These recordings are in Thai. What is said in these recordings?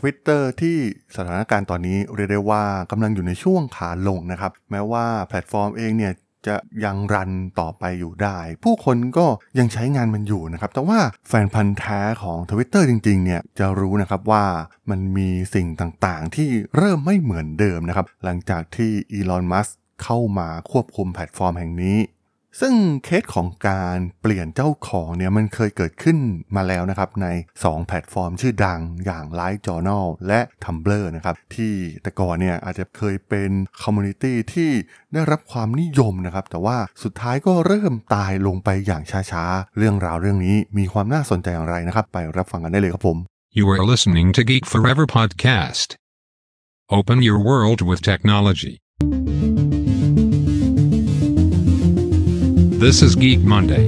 Twitter ที่สถานการณ์ตอนนี้เรียกได้ว่ากำลังอยู่ในช่วงขาลงนะครับ แม้ว่าแพลตฟอร์มเองเนี่ยจะยัง run ต่อไปอยู่ได้ ผู้คนก็ยังใช้งานมันอยู่นะครับ แต่ว่าแฟนพันธุ์แท้ของ Twitter จริงๆเนี่ยจะรู้นะครับว่ามันมีสิ่งต่างๆ ที่เริ่มไม่เหมือนเดิมนะครับ หลังจากที่อีลอนมัสก์เข้ามาควบคุมแพลตฟอร์มแห่งนี้ ซึ่งเคสของการเปลี่ยนเจ้าของเนี่ยมันเคยเกิดขึ้นมาแล้วนะครับใน 2 แพลตฟอร์มชื่อดังอย่าง LiveJournal และ Tumblr นะครับที่แต่ก่อนเนี่ยอาจจะเคยเป็น community ที่ได้รับความนิยมนะครับแต่ว่าสุดท้ายก็เริ่มตายลงไปอย่างช้าๆ เรื่องราวเรื่องนี้มีความน่าสนใจอย่างไรนะครับ ไปรับฟังกันได้เลยครับผม You are listening to Geek Forever podcast. Open your world with technology. This is Geek Monday.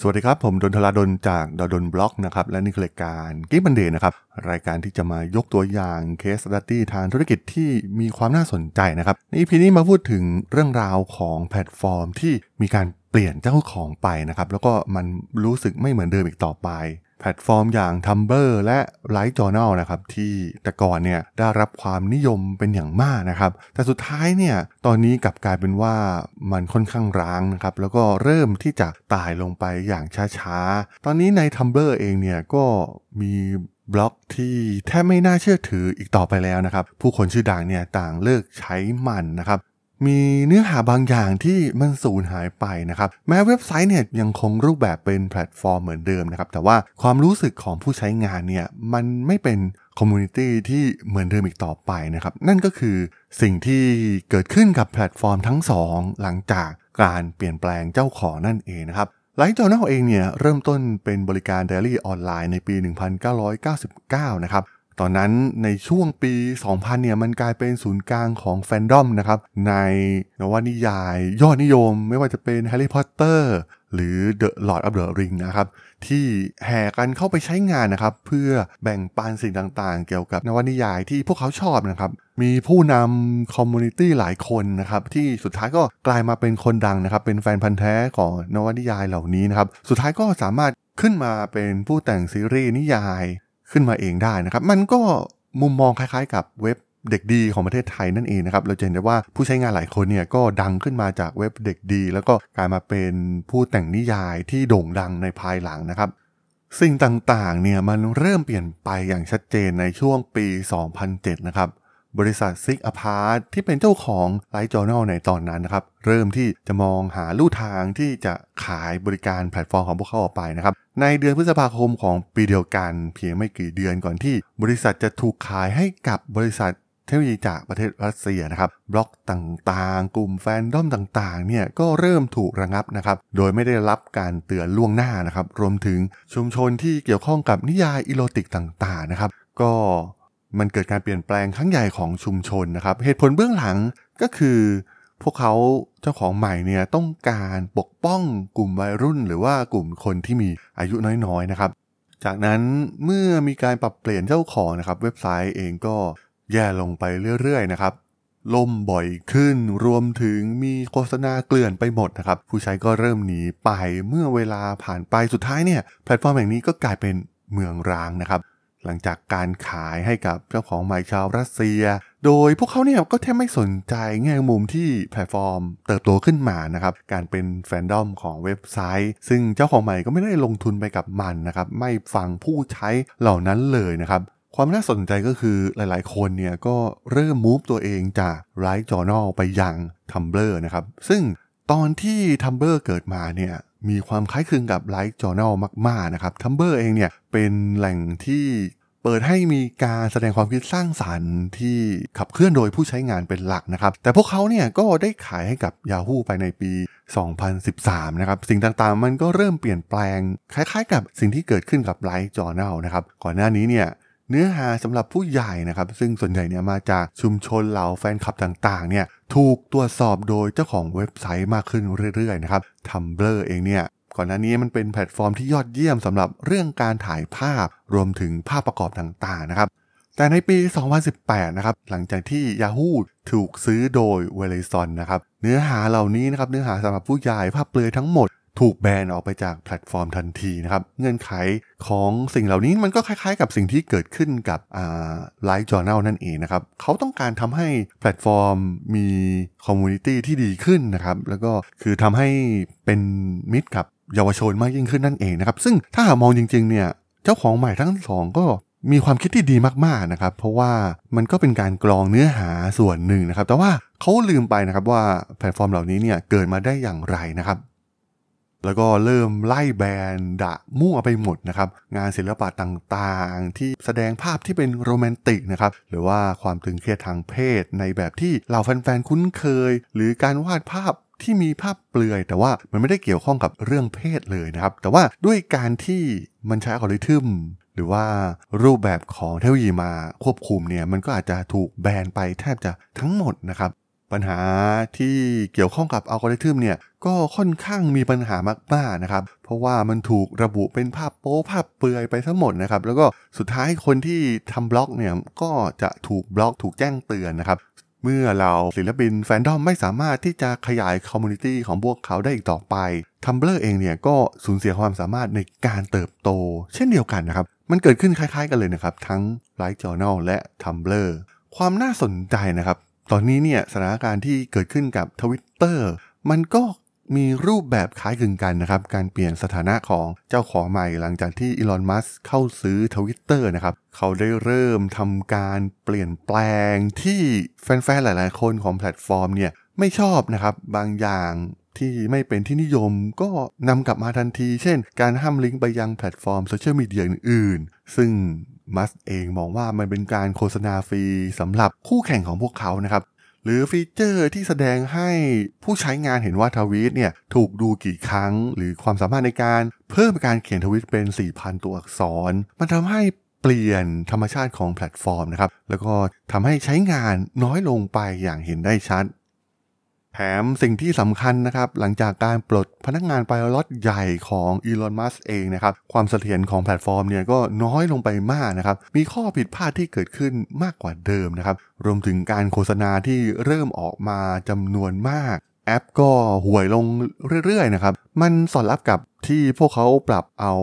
สวัสดีครับ ผมดล ธราดล จาก ด.ดล็อกนะครับ และนี่คือรายการ Geek Monday นะครับ รายการที่จะมายกตัวอย่าง case study ทางธุรกิจที่มีความน่าสนใจนะครับใน EP นี้มาพูดถึงเรื่องราวของแพลตฟอร์มที่มีการเปลี่ยนเจ้าของไปนะครับ แล้วก็มันรู้สึกไม่เหมือนเดิมอีกต่อไป แพลตฟอร์มอย่าง Tumblr และ LiveJournal นะครับที่แต่ก่อนเนี่ยได้รับความนิยมเป็นอย่างมากนะครับ แต่สุดท้ายเนี่ยตอนนี้กลับกลายเป็นว่ามันค่อนข้างร้างนะครับ แล้วก็เริ่มที่จะตายลงไปอย่างช้าๆ ตอนนี้ใน Tumblr เองเนี่ยก็มีบล็อกที่แทบไม่น่าเชื่อถืออีกต่อไปแล้วนะครับ ผู้คนชื่อดังเนี่ยต่างเลิกใช้มันนะครับ มีเนื้อหาบางอย่างที่มันสูญหายไปนะครับ แม้เว็บไซต์เนี่ยยังคงรูปแบบเป็นแพลตฟอร์มเหมือนเดิมนะครับ แต่ว่าความรู้สึกของผู้ใช้งานเนี่ยมันไม่เป็น community ที่เหมือนเดิมอีกต่อไปนะครับ นั่นก็คือสิ่งที่เกิดขึ้นกับแพลตฟอร์มทั้งสองหลังจากการเปลี่ยนแปลงเจ้าของนั่นเองนะครับ LiveJournal เองเนี่ยเริ่มต้นเป็นบริการไดอารี่ออนไลน์ในปี 1999 นะครับ ตอนนั้นในช่วงปี 2000 เนี่ยมันกลายเป็นศูนย์กลางของแฟนดอมนะครับ ในนวนิยายยอดนิยมไม่ว่าจะเป็นแฮร์รี่พอตเตอร์หรือ The Lord of the Ring นะครับ ที่แห่กันเข้าไปใช้งานนะครับ เพื่อแบ่งปันสิ่งต่างๆ เกี่ยวกับนวนิยายที่พวกเขาชอบนะครับ มีผู้นำ community หลายคนนะครับ ที่สุดท้ายก็กลายมาเป็นคนดังนะครับ เป็นแฟนพันธุ์แท้ของนวนิยายเหล่านี้นะครับ สุดท้ายก็สามารถขึ้นมาเป็นผู้แต่งซีรีส์นิยาย ขึ้นมาเองได้นะครับ มันก็มุมมองคล้ายๆ กับเว็บเด็กดีของประเทศไทยนั่นเองนะครับ เราจะเห็นได้ว่าผู้ใช้งานหลายคนเนี่ยก็ดังขึ้นมาจากเว็บเด็กดี แล้วก็กลายมาเป็นผู้แต่งนิยายที่โด่งดังในภายหลังนะครับ สิ่งต่างๆเนี่ยมันเริ่มเปลี่ยนไปอย่างชัดเจนในช่วงปี 2007 นะครับ บริษัท Six Apart ที่เป็นเจ้าของ LiveJournal ในตอนนั้นนะครับ เริ่มที่จะมองหาลู่ทางที่จะขายบริการแพลตฟอร์มของพวกเขาออกไปนะครับ ในเดือนพฤษภาคมของปีเดียวกัน เพียงไม่กี่เดือนก่อนที่ บริษัทจะถูกขายให้กับบริษัทเทคโนโลยีจากประเทศรัสเซียนะครับ บล็อกต่างๆ กลุ่มแฟนดอมต่างๆ เนี่ยก็เริ่มถูกระงับนะครับ โดยไม่ได้รับการเตือนล่วงหน้านะครับ รวมถึงชุมชนที่เกี่ยวข้องกับนิยายอีโรติกต่างๆ นะครับ ก็ มันเกิดการเปลี่ยนแปลงครั้งใหญ่ของชุมชนนะครับ เหตุผลเบื้องหลังก็คือ พวกเขาเจ้าของใหม่เนี่ยต้องการปกป้องกลุ่มวัยรุ่น หรือว่ากลุ่มคนที่มีอายุน้อยๆนะครับ จากนั้นเมื่อมีการปรับเปลี่ยนเจ้าของนะครับเว็บไซต์เองก็แย่ลงไปเรื่อยๆนะครับล่มบ่อยขึ้นรวมถึงมีโฆษณาเกลื่อนไปหมดนะครับ ผู้ใช้ก็เริ่มหนีไปเมื่อเวลาผ่านไปสุดท้ายเนี่ยแพลตฟอร์มแห่งนี้ก็กลายเป็นเมืองร้างนะครับ หลังจากการขายให้กับเจ้าของใหม่ชาวรัสเซีย โดยพวกเขาเนี่ยก็แทบไม่สนใจแง่มุมที่แพลตฟอร์ม เติบโตขึ้นมานะครับ การเป็นแฟนดอมของเว็บไซต์ ซึ่งเจ้าของใหม่ก็ไม่ได้ลงทุนไปกับมันนะครับ ไม่ฟังผู้ใช้เหล่านั้นเลยนะครับความน่าสนใจก็คือหลายๆ คนเนี่ยก็เริ่ม move ตัวเองจาก LiveJournal ไปยัง Tumblr นะครับ ซึ่งตอนที่ Tumblr เกิดมาเนี่ยมีความคล้ายคลึงกับ LiveJournal มาก ๆ นะครับ Tumblr เองเนี่ยเป็นแหล่งที่ เปิดให้มีการแสดงความคิดสร้างสารรค์ที่ขับเคลื่อนโดยผู้ใช้งานเป็นหลักนะครับ แต่พวกเขาเนี่ยก็ได้ขายให้กับ Yahoo ไปในปี 2013 นะครับ สิ่งต่างๆ มันก็เริ่มเปลี่ยนแปลง คล้ายๆ กับสิ่งที่เกิดขึ้นกับ Light Journal นะครับ ก่อนหน้านี้เนี่ยเนื้อหาสำหรับผู้ใหญ่นะครับ ซึ่งส่วนใหญ่เนี่ยมาจากชุมชนเหล่าแฟนคลับต่างๆเนี่ยถูกตรวจสอบโดยเจ้าของเว็บไซต์มากขึ้นเรื่อยๆนะครับ Tumblr เองเนี่ย ก่อนหน้านี้มันเป็นแพลตฟอร์มที่ยอดเยี่ยมสำหรับเรื่องการถ่ายภาพรวมถึงภาพประกอบต่างๆนะครับ แต่ในปี 2018 นะครับ หลังจากที่ Yahoo ถูกซื้อโดย v e r i z o n นะครับ เนื้อหาเหล่านี้นะครับ เนื้อหาสำหรับผู้ใหญ่ภาพเปลือยทั้งหมดถูกแบนออกไปจากแพลตฟอร์มทันทีนะครับ เงื่อนไขของสิ่งเหล่านี้มันก็คล้ายๆ กับสิ่งที่เกิดขึ้นกับ LiveJournal นั่นเองนะครับ เขาต้องการทำให้แพลตฟอร์มมีcommunity ที่ดีขึ้นนะครับ แล้วก็คือทำให้เป็นมิตรกับ เยาวชนมากยิ่งขึ้นนั่นเองนะครับ ซึ่งถ้าหามองจริงๆเนี่ยเจ้าของใหม่ทั้งสองก็มีความคิดที่ดีมากๆนะครับ เพราะว่ามันก็เป็นการกรองเนื้อหาส่วนหนึ่งนะครับ แต่ว่าเขาลืมไปนะครับว่าแพลตฟอร์มเหล่านี้เนี่ยเกิดมาได้อย่างไรนะครับแล้วก็เริ่มไล่แบนดะมั่วไปหมดนะครับ งานศิลปะต่างๆ ที่แสดงภาพที่เป็นโรแมนติกนะครับ หรือว่าความตึงเครียดทางเพศในแบบที่เหล่าแฟนๆ คุ้นเคย หรือการวาดภาพ ที่มีภาพเปลือย แต่ว่ามันไม่ได้เกี่ยวข้องกับเรื่องเพศเลยนะครับ แต่ว่าด้วยการที่มันใช้อัลกอริทึมหรือว่ารูปแบบของเทคโนโลยีมาควบคุมเนี่ยมันก็อาจจะถูกแบนไปแทบจะทั้งหมดนะครับ ปัญหาที่เกี่ยวข้องกับอัลกอริทึมเนี่ยก็ค่อนข้างมีปัญหามากๆนะครับ เพราะว่ามันถูกระบุเป็นภาพโป๊ภาพเปลือยไปทั้งหมดนะครับ แล้วก็สุดท้ายคนที่ทำบล็อกเนี่ยก็จะถูกบล็อกถูกแจ้งเตือนนะครับ เมื่อเหล่าศิลปินแฟนดอมไม่สามารถที่จะขยาย community ของพวกเขาได้อีกต่อไป Tumblr เองเนี่ยก็สูญเสียความสามารถในการเติบโต เช่นเดียวกันนะครับ มันเกิดขึ้นคล้ายๆกันเลยนะครับ ทั้งไลฟ์จอ u r n a l และ Tumblr ความน่าสนใจนะครับ ตอนนี้เนี่ยสถานการณ์ที่เกิดขึ้นกับ Twitter มันก็ มีรูปแบบคล้ายคลึงกันนะครับ การเปลี่ยนสถานะของเจ้าของใหม่หลังจากที่อีลอน มัสก์เข้าซื้อ Twitter นะครับ เขาได้เริ่มทำการเปลี่ยนแปลงที่แฟนๆ หลายๆ คนของแพลตฟอร์มเนี่ยไม่ชอบนะครับ บางอย่างที่ไม่เป็นที่นิยมก็นำกลับมาทันที เช่น การห้ามลิงก์ไปยังแพลตฟอร์มโซเชียลมีเดียอื่นๆ ซึ่งมัสก์เองมองว่ามันเป็นการโฆษณาฟรีสำหรับคู่แข่งของพวกเขานะครับ หรือฟีเจอร์ที่แสดงให้ผู้ใช้งานเห็นว่าทวีตเนี่ยถูกดูกี่ครั้ง หรือความสามารถในการเพิ่มการเขียนทวิตเป็น 4,000 ตัวอักษร มันทำให้เปลี่ยนธรรมชาติของแพลตฟอร์มนะครับ แล้วก็ทำให้ใช้งานน้อยลงไปอย่างเห็นได้ชัด แถมสิ่งที่สำคัญนะครับ หลังจากการปลดพนักงานไปล็อตใหญ่ของอีลอนมัสก์เองนะครับ ความเสถียรของแพลตฟอร์มเนี่ยก็น้อยลงไปมากนะครับ มีข้อผิดพลาดที่เกิดขึ้นมากกว่าเดิมนะครับ รวมถึงการโฆษณาที่เริ่มออกมาจำนวนมาก แอปก็ห่วยลงเรื่อยๆนะครับ มันสอดรับกับ ที่พวกเขาปรับเอา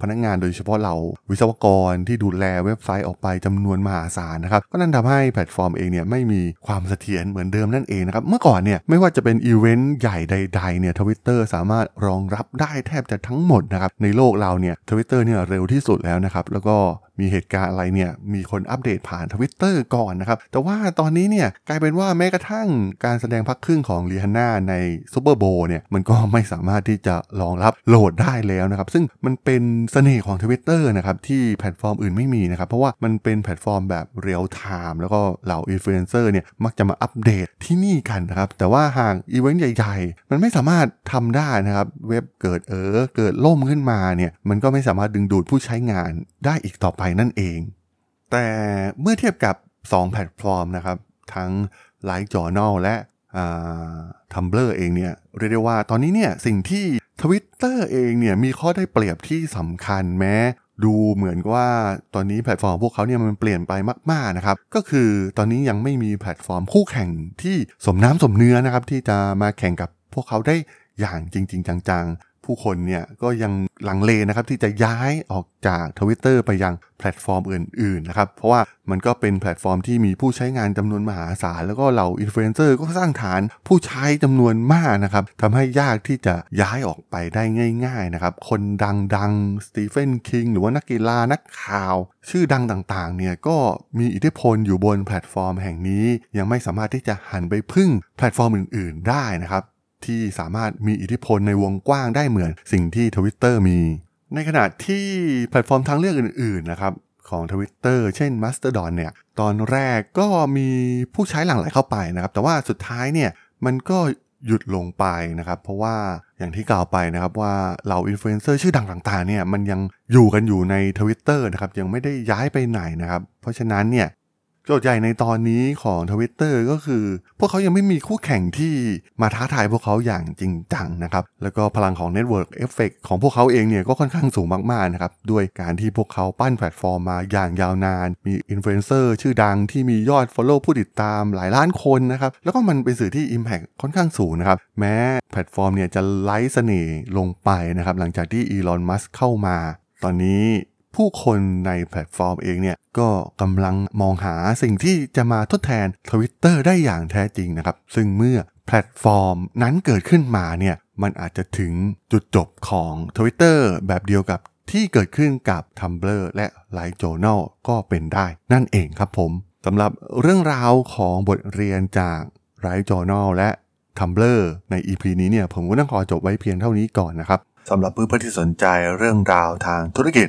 พนักงานโดยเฉพาะเหล่าวิศวกรที่ดูแลเว็บไซต์ออกไปจำนวนมหาศาลนะครับก็นั่นทำให้แพลตฟอร์มเองเนี่ยไม่มีความเสถียรเหมือนเดิมนั่นเองนะครับเมื่อก่อนเนี่ยไม่ว่าจะเป็นอีเวนต์ใหญ่ใดๆเนี่ยทวิตเตอร์สามารถรองรับได้แทบจะทั้งหมดนะครับในโลกเราเนี่ยทวิตเตอร์เนี่ยเร็วที่สุดแล้วนะครับแล้วก็มีเหตุการณ์อะไรเนี่ยมีคนอัปเดตผ่านทวิตเตอร์ก่อนนะครับ แต่ว่าตอนนี้เนี่ยกลายเป็นว่าแม้กระทั่งการแสดงพักครึ่งของรีฮันน่าใน Super Bowl เนี่ยมันก็ไม่สามารถที่จะรองรับ load ได้แล้วนะครับ ซึ่งมันเป็นเสน่ห์ของทวิตเตอร์นะครับ ที่แพลตฟอร์มอื่นไม่มีนะครับ เพราะว่ามันเป็นแพลตฟอร์มแบบเรียลไทม์แล้วก็เหล่าอินฟลูเอนเซอร์เนี่ยมักจะมาอัปเดตที่นี่กันนะครับ แต่ว่าหากอีเวนต์ใหญ่ๆ มันไม่สามารถทำได้นะครับ เว็บเกิดเออเกิดล่มขึ้นมาเนี่ยมันก็ไม่สามารถดึงดูดผู้ใช้งานได้อีกต่อไปนั่นเอง แต่เมื่อเทียบกับ 2 แพลตฟอร์มนะครับ ทั้ง Like Journal และ ทัมเบอร์เองเนี่ยเรียกได้ว่าตอนนี้เนี่ยสิ่งที่ Twitter เองเนี่ยมีข้อได้เปรียบที่สำคัญแม้ ดูเหมือนว่าตอนนี้แพลตฟอร์มพวกเขาเนี่ยมันเปลี่ยนไปมากๆนะครับ ก็คือตอนนี้ยังไม่มีแพลตฟอร์มคู่แข่งที่สมน้ำสมเนื้อนะครับที่จะมาแข่งกับพวกเขาได้อย่างจริง ๆ จัง ผู้คนเนี่ยก็ยังลังเลนะครับที่จะย้ายออกจาก Twitter ไปยังแพลตฟอร์มอื่นๆนะครับเพราะว่ามันก็เป็นแพลตฟอร์มที่มีผู้ใช้งานจำนวนมหาศาล แล้วก็เหล่าอินฟลูเอนเซอร์ก็สร้างฐานผู้ใช้จำนวนมากนะครับทำให้ยากที่จะย้ายออกไปได้ง่ายๆนะครับคนดังๆสตีเฟนคิงหรือว่านักกีฬานักข่าว ชื่อดังต่างๆเนี่ยก็มีอิทธิพลอยู่บนแพลตฟอร์มแห่งนี้ ยังไม่สามารถที่จะหันไปพึ่งแพลตฟอร์มอื่น ๆ ได้นะครับ ที่สามารถมีอิทธิพลในวงกว้างได้เหมือนสิ่งที่ Twitter มี ในขณะที่แพลตฟอร์มทางเลือกอื่นๆนะครับของ Twitter เช่น Mastodon เนี่ยตอนแรกก็มีผู้ใช้หลั่งไหลเข้าไปนะครับ แต่ว่าสุดท้ายเนี่ยมันก็หยุดลงไปนะครับ เพราะว่าอย่างที่กล่าวไปนะครับว่าเหล่าอินฟลูเอนเซอร์ชื่อดังต่างๆเนี่ยมันยังอยู่กันอยู่ใน Twitter นะครับยังไม่ได้ย้ายไปไหนนะครับ เพราะฉะนั้นเนี่ย โจทย์ใหญ่ในตอนนี้ของทวิตเตอร์ก็คือ พวกเขายังไม่มีคู่แข่งที่มาท้าทายพวกเขาอย่างจริงจังนะครับ แล้วก็พลังของ network effect ของพวกเขาเองเนี่ยก็ค่อนข้างสูงมากๆนะครับ ด้วยการที่พวกเขาปั้นแพลตฟอร์มมาอย่างยาวนาน มีอินฟลูเอนเซอร์ชื่อดังที่มียอด Follow ผู้ติดตามหลายล้านคนนะครับ แล้วก็มันเป็นสื่อที่ Impact ค่อนข้างสูงนะครับ แม้แพลตฟอร์มเนี่ยจะไร้เสน่ห์ลงไปนะครับหลังจากที่อีลอนมัสก์เข้ามา ตอนนี้ ผู้คนในแพลตฟอร์มเองเนี่ยก็กำลังมองหาสิ่งที่จะมาทดแทน Twitter ได้อย่างแท้จริงนะครับ ซึ่งเมื่อแพลตฟอร์มนั้นเกิดขึ้นมาเนี่ยมันอาจจะถึงจุดจบของ Twitter แบบเดียวกับที่เกิดขึ้นกับ Tumblr และ l i ์ e Journal ก็เป็นได้นั่นเองครับผมสำหรับเรื่องราวของบทเรียนจาก l i ์ e Journal และ Tumblr ใน EP นี้เนี่ยผมก็ต้องขอจบไว้เพียงเท่านี้ก่อนนะครับสำหรับเพื่อนๆที่สนใจเรื่องราวทางธุรกิจ